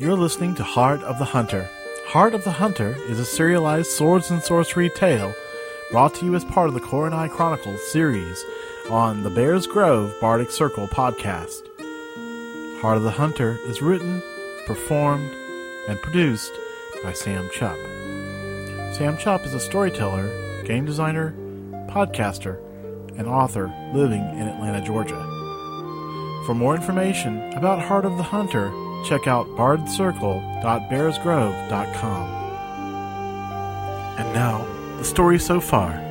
You're listening to Heart of the Hunter. Heart of the Hunter is a serialized swords and sorcery tale brought to you as part of the Coronai Chronicles series on the Bears Grove Bardic Circle podcast. Heart of the Hunter is written, performed, and produced by Sam Chupp. Sam Chupp is a storyteller, game designer, podcaster, and author living in Atlanta, Georgia. For more information about Heart of the Hunter, check out bardcircle.bearsgrove.com. And now, the story so far.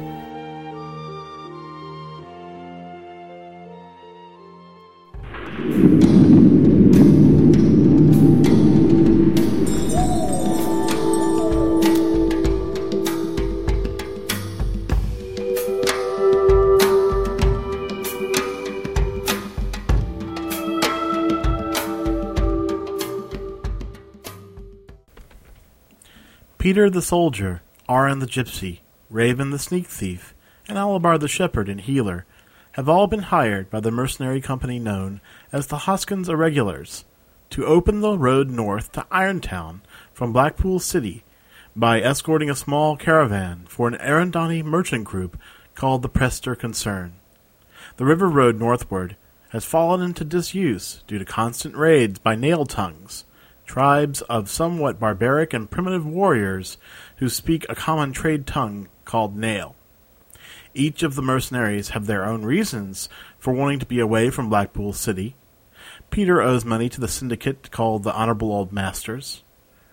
Peter the soldier, Aron the gypsy, Raven the sneak thief, and Alabar the shepherd and healer have all been hired by the mercenary company known as the Hoskins Irregulars to open the road north to Irontown from Blackpool City by escorting a small caravan for an Arendani merchant group called the Prester Concern. The river road northward has fallen into disuse due to constant raids by nail tongues, tribes of somewhat barbaric and primitive warriors who speak a common trade tongue called Nail. Each of the mercenaries have their own reasons for wanting to be away from Blackpool City. Peter owes money to the syndicate called the Honorable Old Masters.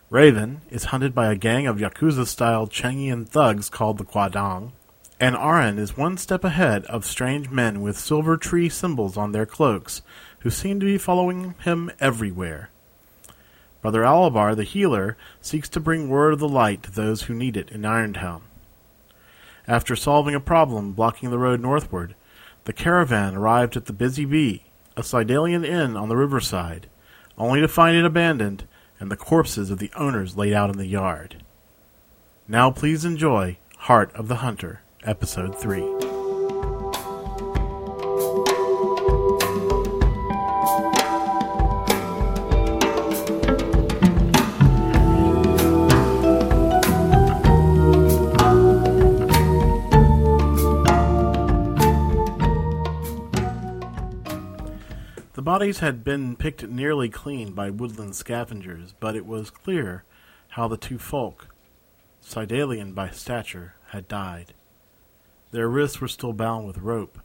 Raven is hunted by a gang of Yakuza-style Changian thugs called the Kwadong. And Aron is one step ahead of strange men with silver tree symbols on their cloaks, who seem to be following him everywhere. Brother Alabar, the healer, seeks to bring word of the light to those who need it in Irontown. After solving a problem blocking the road northward, the caravan arrived at the Busy Bee, a Cydalian inn on the riverside, only to find it abandoned and the corpses of the owners laid out in the yard. Now please enjoy Heart of the Hunter, Episode 3. Bodies had been picked nearly clean by woodland scavengers, but it was clear how the two folk, Cydalian by stature, had died. Their wrists were still bound with rope.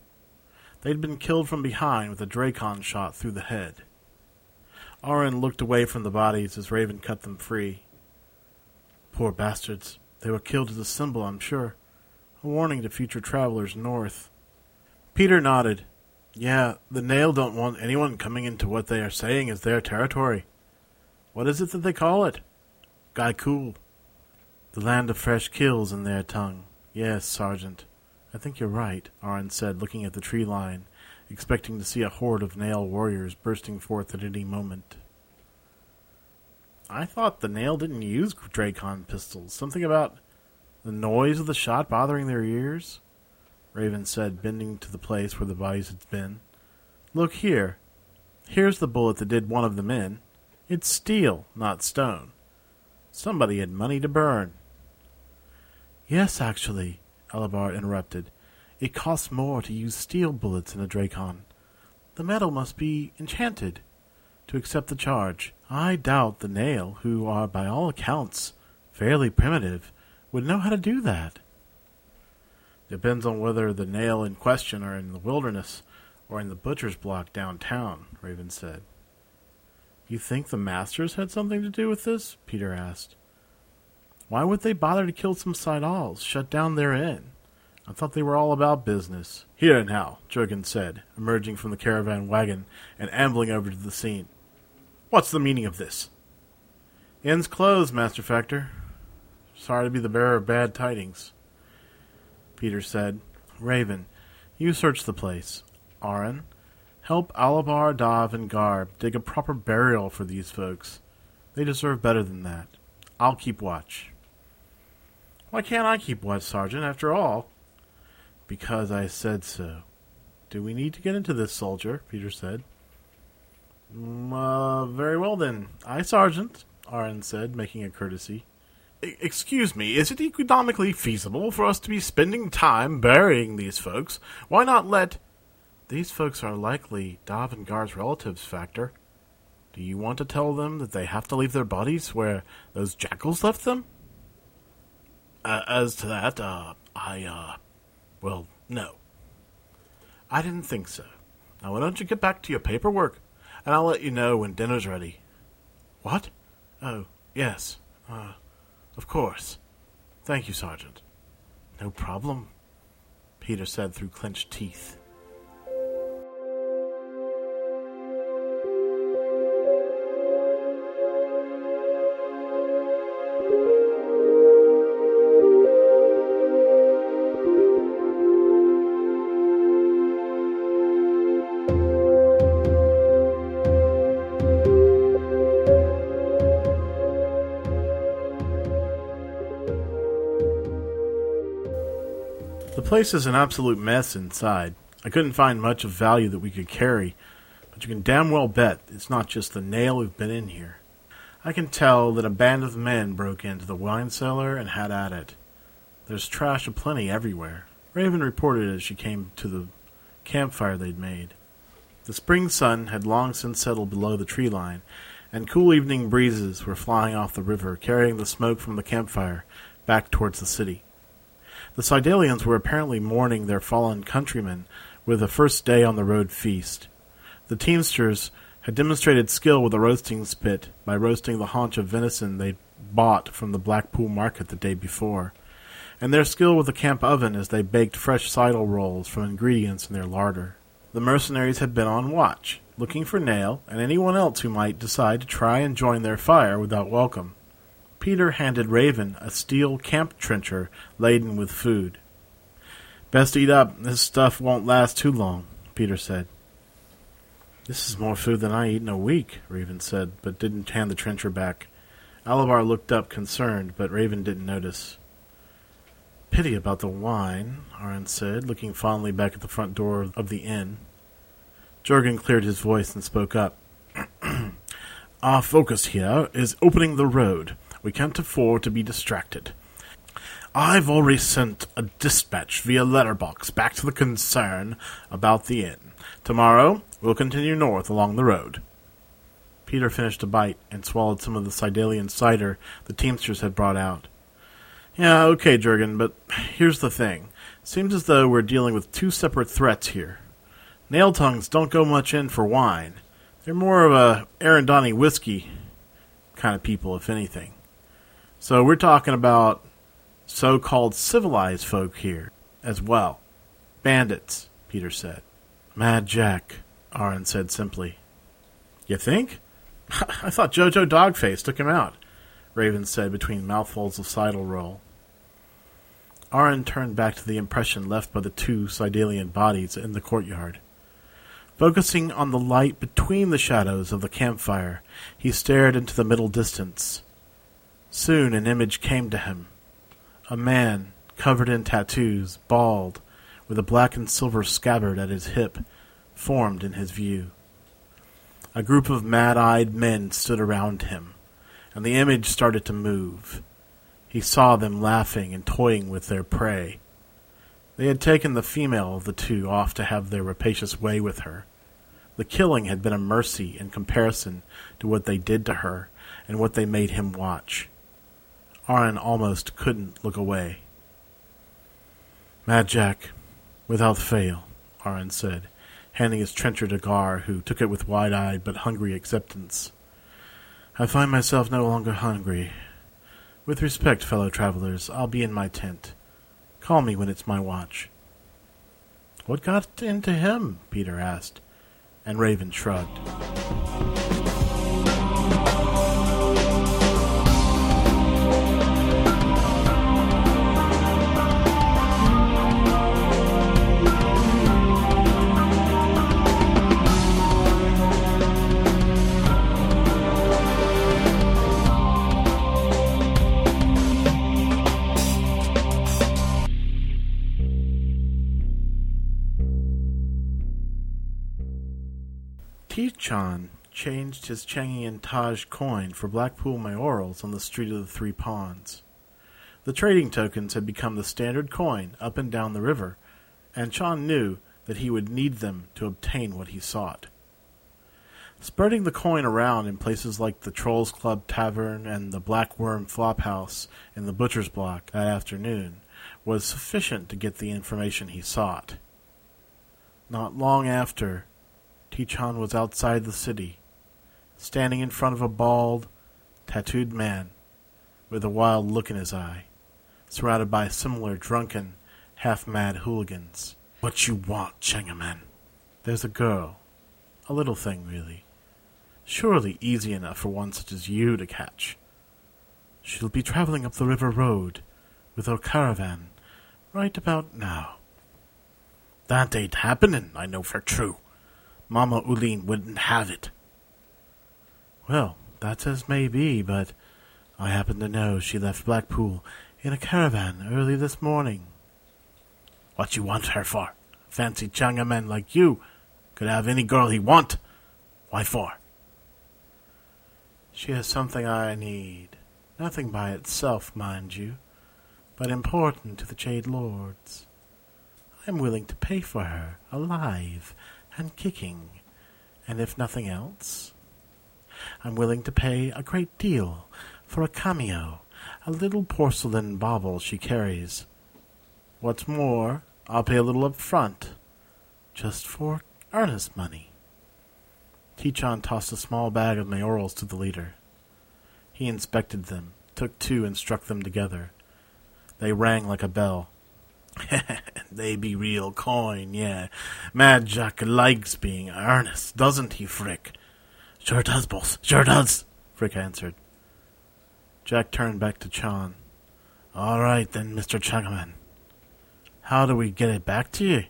They'd been killed from behind with a Dracon shot through the head. Aron looked away from the bodies as Raven cut them free. Poor bastards. They were killed as a symbol, I'm sure. A warning to future travelers north. Peter nodded. Yeah, the Nail don't want anyone coming into what they are saying is their territory. What is it that they call it? Gaikul. The land of fresh kills in their tongue. Yes, Sergeant. I think you're right, Aron said, looking at the tree line, expecting to see a horde of Nail warriors bursting forth at any moment. I thought the Nail didn't use Dracon pistols. Something about the noise of the shot bothering their ears? Raven said, bending to the place where the bodies had been. Look here. Here's the bullet that did one of them in. It's steel, not stone. Somebody had money to burn. Yes, actually, Alabar interrupted. It costs more to use steel bullets in a Dracon. The metal must be enchanted to accept the charge. I doubt the Nail, who are by all accounts fairly primitive, would know how to do that. Depends on whether the nail in question are in the wilderness or in the butcher's block downtown, Raven said. You think the masters had something to do with this? Peter asked. Why would they bother to kill some Cydals, shut down their inn? I thought they were all about business. Here and now, Jurgen said, emerging from the caravan wagon and ambling over to the scene. What's the meaning of this? Inn's closed, Master Factor. Sorry to be the bearer of bad tidings. Peter said. Raven, you search the place. Aron, help Alabar, Dav, and Garb dig a proper burial for these folks. They deserve better than that. I'll keep watch. Why can't I keep watch, Sergeant, after all? Because I said so. Do we need to get into this, soldier? Peter said. Mm, uh, very well then, Aye, Sergeant, Aron said, making a courtesy. Excuse me, is it economically feasible for us to be spending time burying these folks? Why not let. These folks are likely Davengar's relatives, Factor. Do you want to tell them that they have to leave their bodies where those jackals left them? Uh, as to that, uh, I, uh, well, no. I didn't think so. Now, why don't you get back to your paperwork, and I'll let you know when dinner's ready. What? Oh, yes. Uh, of course. Thank you, Sergeant. No problem, Peter said through clenched teeth. Place is an absolute mess inside. I couldn't find much of value that we could carry, but you can damn well bet it's not just the nail who've been in here. I can tell that a band of men broke into the wine cellar and had at it. There's trash aplenty everywhere. Raven reported as she came to the campfire they'd made. The spring sun had long since settled below the tree line, and cool evening breezes were flying off the river, carrying the smoke from the campfire back towards the city. The Cydalians were apparently mourning their fallen countrymen with a first day on the road feast. The teamsters had demonstrated skill with a roasting spit by roasting the haunch of venison they'd bought from the Blackpool market the day before, and their skill with the camp oven as they baked fresh seidel rolls from ingredients in their larder. The mercenaries had been on watch, looking for Nail and anyone else who might decide to try and join their fire without welcome. Peter handed Raven a steel camp trencher laden with food. Best eat up. This stuff won't last too long, Peter said. This is more food than I eat in a week, Raven said, but didn't hand the trencher back. Alabar looked up concerned, but Raven didn't notice. Pity about the wine, Aron said, looking fondly back at the front door of the inn. Jurgen cleared his voice and spoke up. Our focus here is opening the road. We can't afford to be distracted. I've already sent a dispatch via letterbox back to the concern about the inn. Tomorrow, we'll continue north along the road. Peter finished a bite and swallowed some of the Cydalian cider the Teamsters had brought out. Yeah, okay, Jurgen, but here's the thing. Seems as though we're dealing with two separate threats here. Nail tongues don't go much in for wine. They're more of a Arendani whiskey kind of people, if anything. So we're talking about so called civilized folk here as well. Bandits, Peter said. Mad Jack, Aron said simply. You think? I thought Jojo Dogface took him out, Raven said between mouthfuls of seidel roll. Aron turned back to the impression left by the two Cydalian bodies in the courtyard. Focusing on the light between the shadows of the campfire, he stared into the middle distance. Soon an image came to him. A man, covered in tattoos, bald, with a black and silver scabbard at his hip, formed in his view. A group of mad-eyed men stood around him, and the image started to move. He saw them laughing and toying with their prey. They had taken the female of the two off to have their rapacious way with her. The killing had been a mercy in comparison to what they did to her and what they made him watch. Aron almost couldn't look away. Mad Jack, without fail, Aron said, handing his trencher to Gar, who took it with wide-eyed but hungry acceptance. I find myself no longer hungry. With respect, fellow travelers, I'll be in my tent. Call me when it's my watch. What got into him? Peter asked, and Raven shrugged. Tichon, changed his Changian Taj coin for Blackpool mayorals on the Street of the Three Ponds. The trading tokens had become the standard coin up and down the river, and Chon knew that he would need them to obtain what he sought. Spreading the coin around in places like the Trolls Club Tavern and the Black Worm Flophouse in the Butcher's Block that afternoon was sufficient to get the information he sought. Not long after, Tichon was outside the city, standing in front of a bald, tattooed man with a wild look in his eye, surrounded by similar drunken, half-mad hooligans. What you want, Changaman? There's a girl. A little thing, really. Surely easy enough for one such as you to catch. She'll be traveling up the river road with her caravan right about now. That ain't happening, I know for true. Mama Uline wouldn't have it. Well, that's as may be, but I happen to know she left Blackpool in a caravan early this morning. What you want her for? Fancy Changaman like you could have any girl he want. Why for? She has something I need. Nothing by itself, mind you, but important to the Jade Lords. I am willing to pay for her, alive and kicking, and if nothing else, I'm willing to pay a great deal for a cameo, a little porcelain bauble she carries. What's more, I'll pay a little up front, just for earnest money. Tichon tossed a small bag of mayorals to the leader. He inspected them, took two, and struck them together. They rang like a bell. they be real coin, yeah. Mad Jack likes being earnest, doesn't he, Frick? Sure does, boss. Sure does, Frick answered. Jack turned back to Chon. All right, then, Mr. Changaman. How do we get it back to you?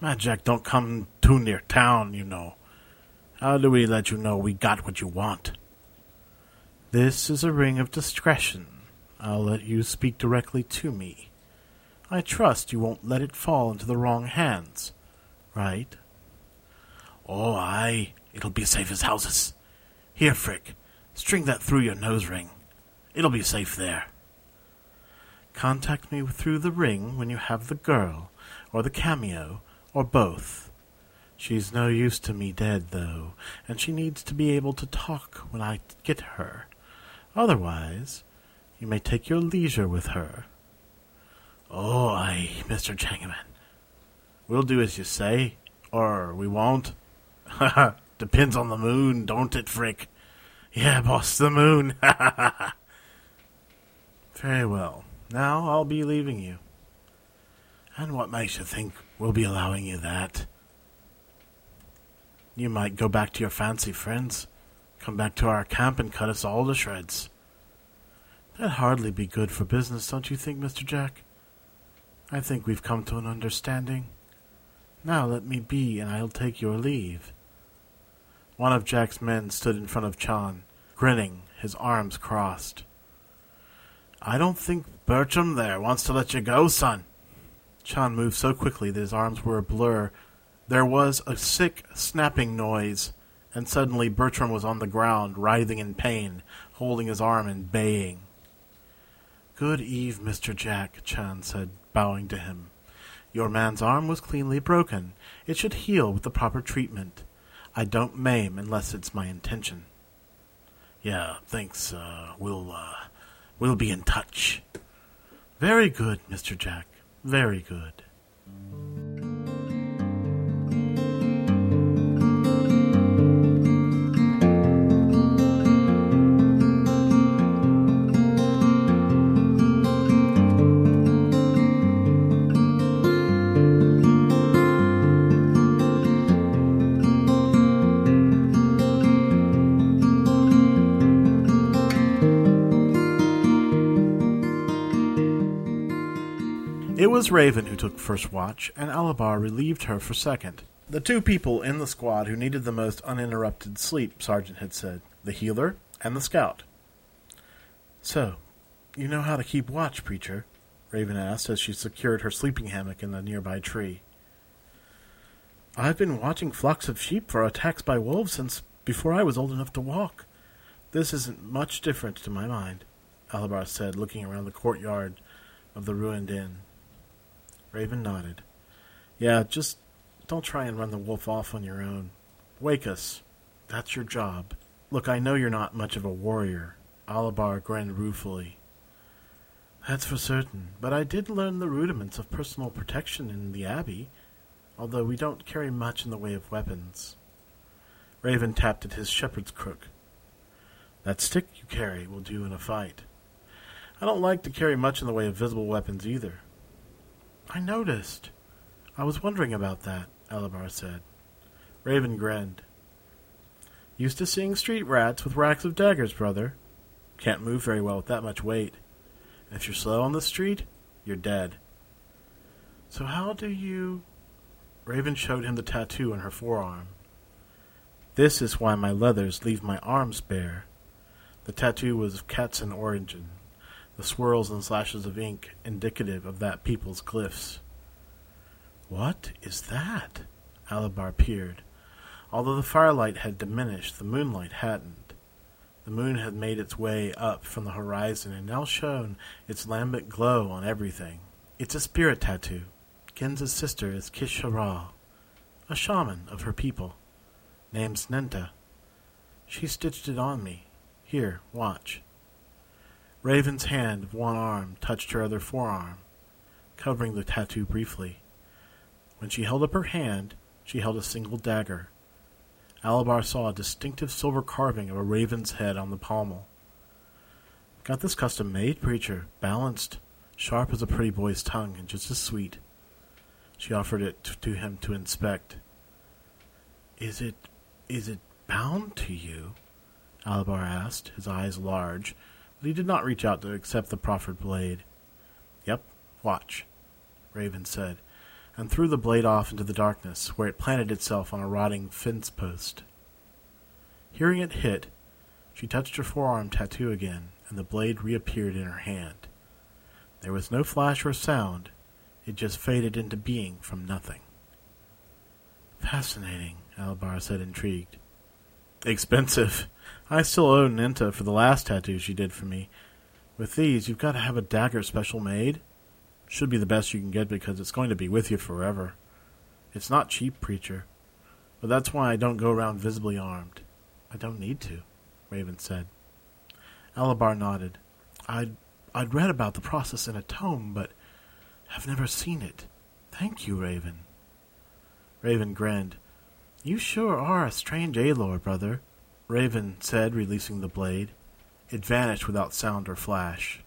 Mad Jack don't come too near town, you know. How do we let you know we got what you want? This is a ring of discretion. I'll let you speak directly to me. I trust you won't let it fall into the wrong hands, right? Oh, aye. It'll be safe as houses. Here, Frick, string that through your nose ring. It'll be safe there. Contact me through the ring when you have the girl, or the cameo, or both. She's no use to me dead, though, and she needs to be able to talk when I get her. Otherwise, you may take your leisure with her. Oh, aye, Mr. Changaman. We'll do as you say, or we won't. Depends on the moon, don't it, Frick? Yeah, boss, the moon. Very well. Now I'll be leaving you. And what makes you think we'll be allowing you that? You might go back to your fancy friends, come back to our camp and cut us all to shreds. That'd hardly be good for business, don't you think, Mr. Jack? I think we've come to an understanding. Now let me be, and I'll take your leave. One of Jack's men stood in front of Chon, grinning, his arms crossed. I don't think Bertram there wants to let you go, son. Chon moved so quickly that his arms were a blur. There was a sick snapping noise, and suddenly Bertram was on the ground, writhing in pain, holding his arm and baying. Good eve, Mr. Jack, Chon said bowing to him. Your man's arm was cleanly broken. It should heal with the proper treatment. I don't maim unless it's my intention. Yeah, thanks. Uh, we'll, uh, we'll be in touch. Very good, Mr. Jack. Very good. Was Raven who took first watch, and Alabar relieved her for second. The two people in the squad who needed the most uninterrupted sleep, Sargent had said the healer and the scout. So, you know how to keep watch, preacher? Raven asked as she secured her sleeping hammock in a nearby tree. I've been watching flocks of sheep for attacks by wolves since before I was old enough to walk. This isn't much different to my mind, Alabar said, looking around the courtyard of the ruined inn. Raven nodded. Yeah, just don't try and run the wolf off on your own. Wake us. That's your job. Look, I know you're not much of a warrior. Alabar grinned ruefully. That's for certain, but I did learn the rudiments of personal protection in the Abbey, although we don't carry much in the way of weapons. Raven tapped at his shepherd's crook. That stick you carry will do in a fight. I don't like to carry much in the way of visible weapons either. I noticed. I was wondering about that, Alabar said. Raven grinned. Used to seeing street rats with racks of daggers, brother. Can't move very well with that much weight. If you're slow on the street, you're dead. So how do you... Raven showed him the tattoo on her forearm. This is why my leathers leave my arms bare. The tattoo was of Catsan origin, the swirls and slashes of ink indicative of that people's glyphs. What is that? Alabar peered. Although the firelight had diminished, the moonlight hadn't. The moon had made its way up from the horizon and now shone its lambent glow on everything. It's a spirit tattoo. Genza's sister is Kishara, a shaman of her people. Name's Nenta. She stitched it on me. Here, watch. Raven's hand of one arm touched her other forearm, covering the tattoo briefly. When she held up her hand, she held a single dagger. Alabar saw a distinctive silver carving of a raven's head on the pommel. Got this custom made, preacher, balanced, sharp as a pretty boy's tongue, and just as sweet. She offered it to him to inspect. Is it is it bound to you? Alabar asked, his eyes large, but he did not reach out to accept the proffered blade. Yep, watch, Raven said, and threw the blade off into the darkness, where it planted itself on a rotting fence post. Hearing it hit, she touched her forearm tattoo again, and the blade reappeared in her hand. There was no flash or sound, it just faded into being from nothing. Fascinating, Alabar said, intrigued. Expensive. I still owe Ninta for the last tattoo she did for me. With these, you've got to have a dagger special made. Should be the best you can get because it's going to be with you forever. It's not cheap, preacher. But that's why I don't go around visibly armed. I don't need to, Raven said. Alabar nodded. I'd I'd read about the process in a tome, but have never seen it. Thank you, Raven. Raven grinned. You sure are a strange Aelor, brother, Raven said, releasing the blade. It vanished without sound or flash.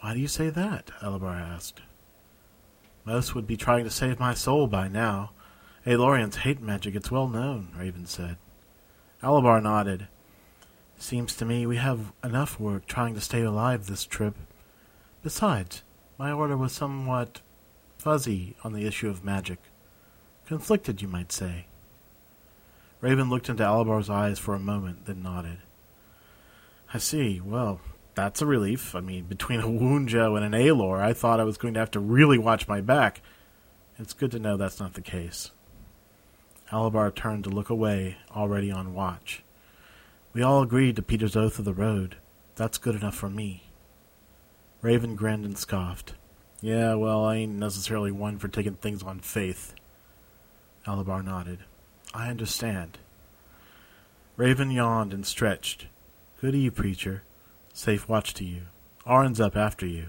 Why do you say that? Alabar asked. Most would be trying to save my soul by now. Aelorians hate magic, it's well known, Raven said. Alabar nodded. Seems to me we have enough work trying to stay alive this trip. Besides, my order was somewhat fuzzy on the issue of magic. Conflicted, you might say. Raven looked into Alabar's eyes for a moment, then nodded. I see. Well, that's a relief. I mean, between a Wounjo and an Aelor, I thought I was going to have to really watch my back. It's good to know that's not the case. Alabar turned to look away, already on watch. We all agreed to Peter's oath of the road. That's good enough for me. Raven grinned and scoffed. Yeah, well, I ain't necessarily one for taking things on faith. Alabar nodded. I understand. Raven yawned and stretched. Good eve, preacher. Safe watch to you. Aron's up after you.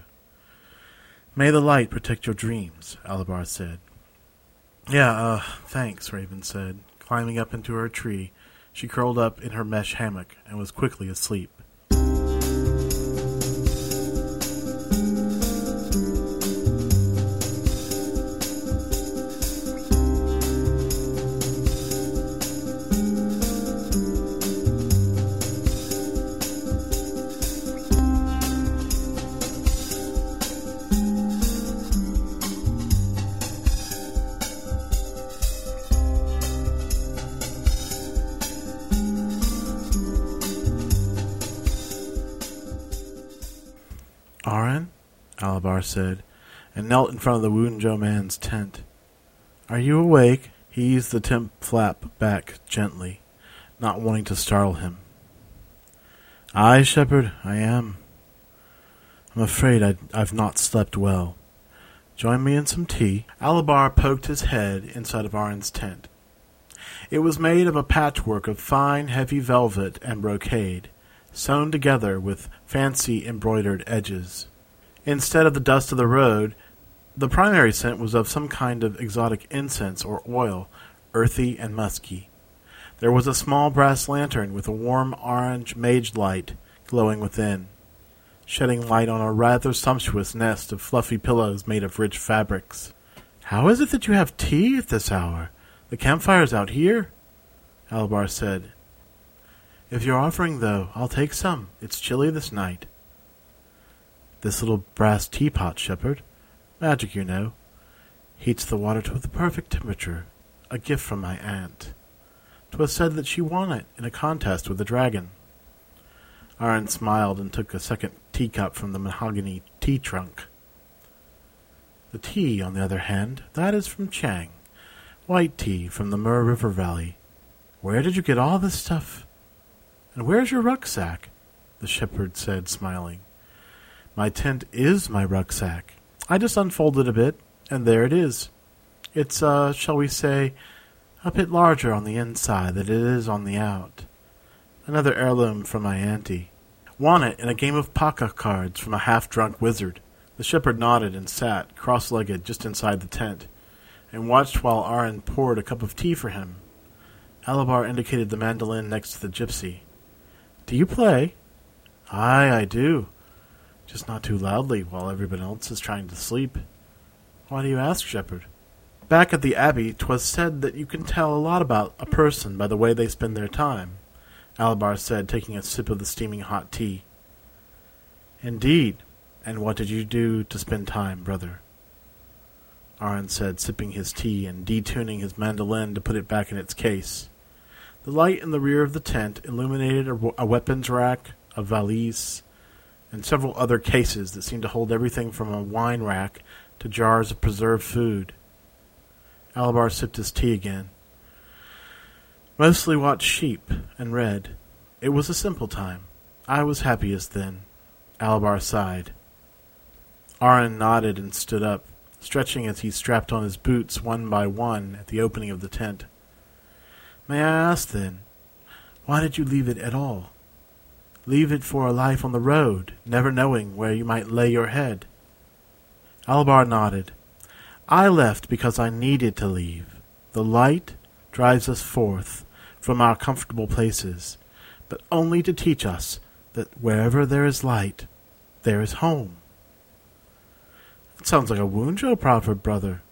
May the light protect your dreams, Alabar said. Yeah, uh, thanks, Raven said. Climbing up into her tree, she curled up in her mesh hammock and was quickly asleep. Said, and knelt in front of the Wounjo man's tent. Are you awake? He eased the tent flap back gently. not wanting to startle him. Ay, shepherd, I am. I'm afraid I, I've not slept well. Join me in some tea. Alabar poked his head inside of Aron's tent. It was made of a patchwork of fine, heavy velvet and brocade, sewn together with fancy embroidered edges. Instead of the dust of the road, the primary scent was of some kind of exotic incense or oil, earthy and musky. There was a small brass lantern with a warm orange mage light glowing within, shedding light on a rather sumptuous nest of fluffy pillows made of rich fabrics. How is it that you have tea at this hour? The campfire's out here, Alabar said. If you're offering, though, I'll take some. It's chilly this night. This little brass teapot, shepherd. Magic, you know. Heats the water to the perfect temperature. A gift from my aunt. 'Twas said that she won it in a contest with the dragon. Aron smiled and took a second teacup from the mahogany tea trunk. The tea, on the other hand, that is from Chang. White tea from the Mur River Valley. Where did you get all this stuff? And where's your rucksack? The shepherd said, smiling. My tent is my rucksack. I just unfolded it a bit, and there it is. It's, uh, shall we say, a bit larger on the inside than it is on the out. Another heirloom from my auntie. Won it in a game of Paka cards from a half-drunk wizard. The shepherd nodded and sat, cross-legged, just inside the tent, and watched while Aron poured a cup of tea for him. Alabar indicated the mandolin next to the gypsy. Do you play? Aye, I do. Just not too loudly while everyone else is trying to sleep. Why do you ask, shepherd? Back at the Abbey, 'twas said that you can tell a lot about a person by the way they spend their time, Alabar said, taking a sip of the steaming hot tea. Indeed. And what did you do to spend time, brother? Aron said, sipping his tea and detuning his mandolin to put it back in its case. The light in the rear of the tent illuminated a, a weapons rack, a valise, and several other cases that seemed to hold everything from a wine rack to jars of preserved food. Alabar sipped his tea again. Mostly watched sheep and read. It was a simple time. I was happiest then. Alabar sighed. Aron nodded and stood up, stretching as he strapped on his boots one by one at the opening of the tent. May I ask, then, why did you leave it at all? Leave it for a life on the road, never knowing where you might lay your head? Alabar nodded. I left because I needed to leave. The light drives us forth from our comfortable places, but only to teach us that wherever there is light, there is home. It sounds like a wound, Wunjo proverb, brother.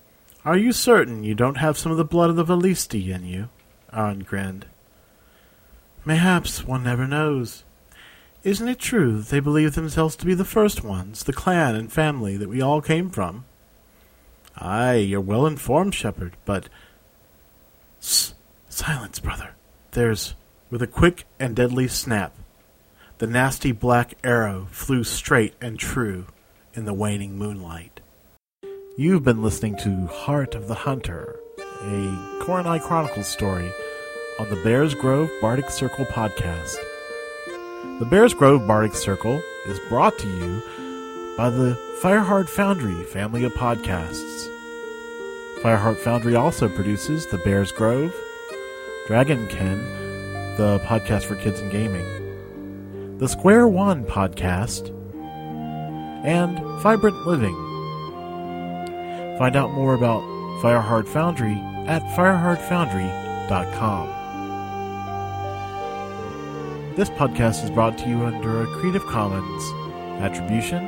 Are you certain you don't have some of the blood of the Valisti in you? Aron grinned. Mayhaps one never knows. Isn't it true that they believe themselves to be the first ones, the clan and family that we all came from? Ay, you're well informed, shepherd, but. Sss, silence, brother. There's. With a quick and deadly snap, the nasty black arrow flew straight and true in the waning moonlight. You've been listening to Heart of the Hunter, a Coronai Chronicles story on the Bears Grove Bardic Circle podcast. The Bears Grove Bardic Circle is brought to you by the Fireheart Foundry family of podcasts. Fireheart Foundry also produces The Bears Grove, Dragon Ken, the podcast for kids and gaming, the Square One podcast, and Vibrant Living. Find out more about Fireheart Foundry at fireheartfoundry.com. This podcast is brought to you under a Creative Commons Attribution,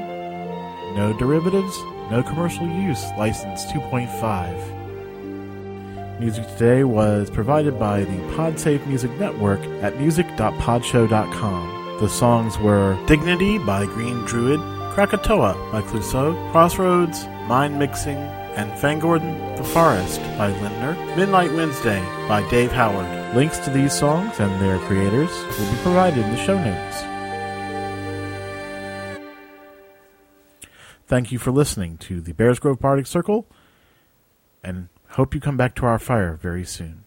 No Derivatives, No Commercial Use License 2.5. Music today was provided by the PodSafe Music Network at music.podshow.com. The songs were Dignity by Green Druid, Krakatoa by Clouseau, Crossroads, Mind Mixing, and Fangordon, the Forest by Lindner, Midnight Wednesday by Dave Howard. Links to these songs and their creators will be provided in the show notes. Thank you for listening to the Bears Grove Bardic Circle, and hope you come back to our fire very soon.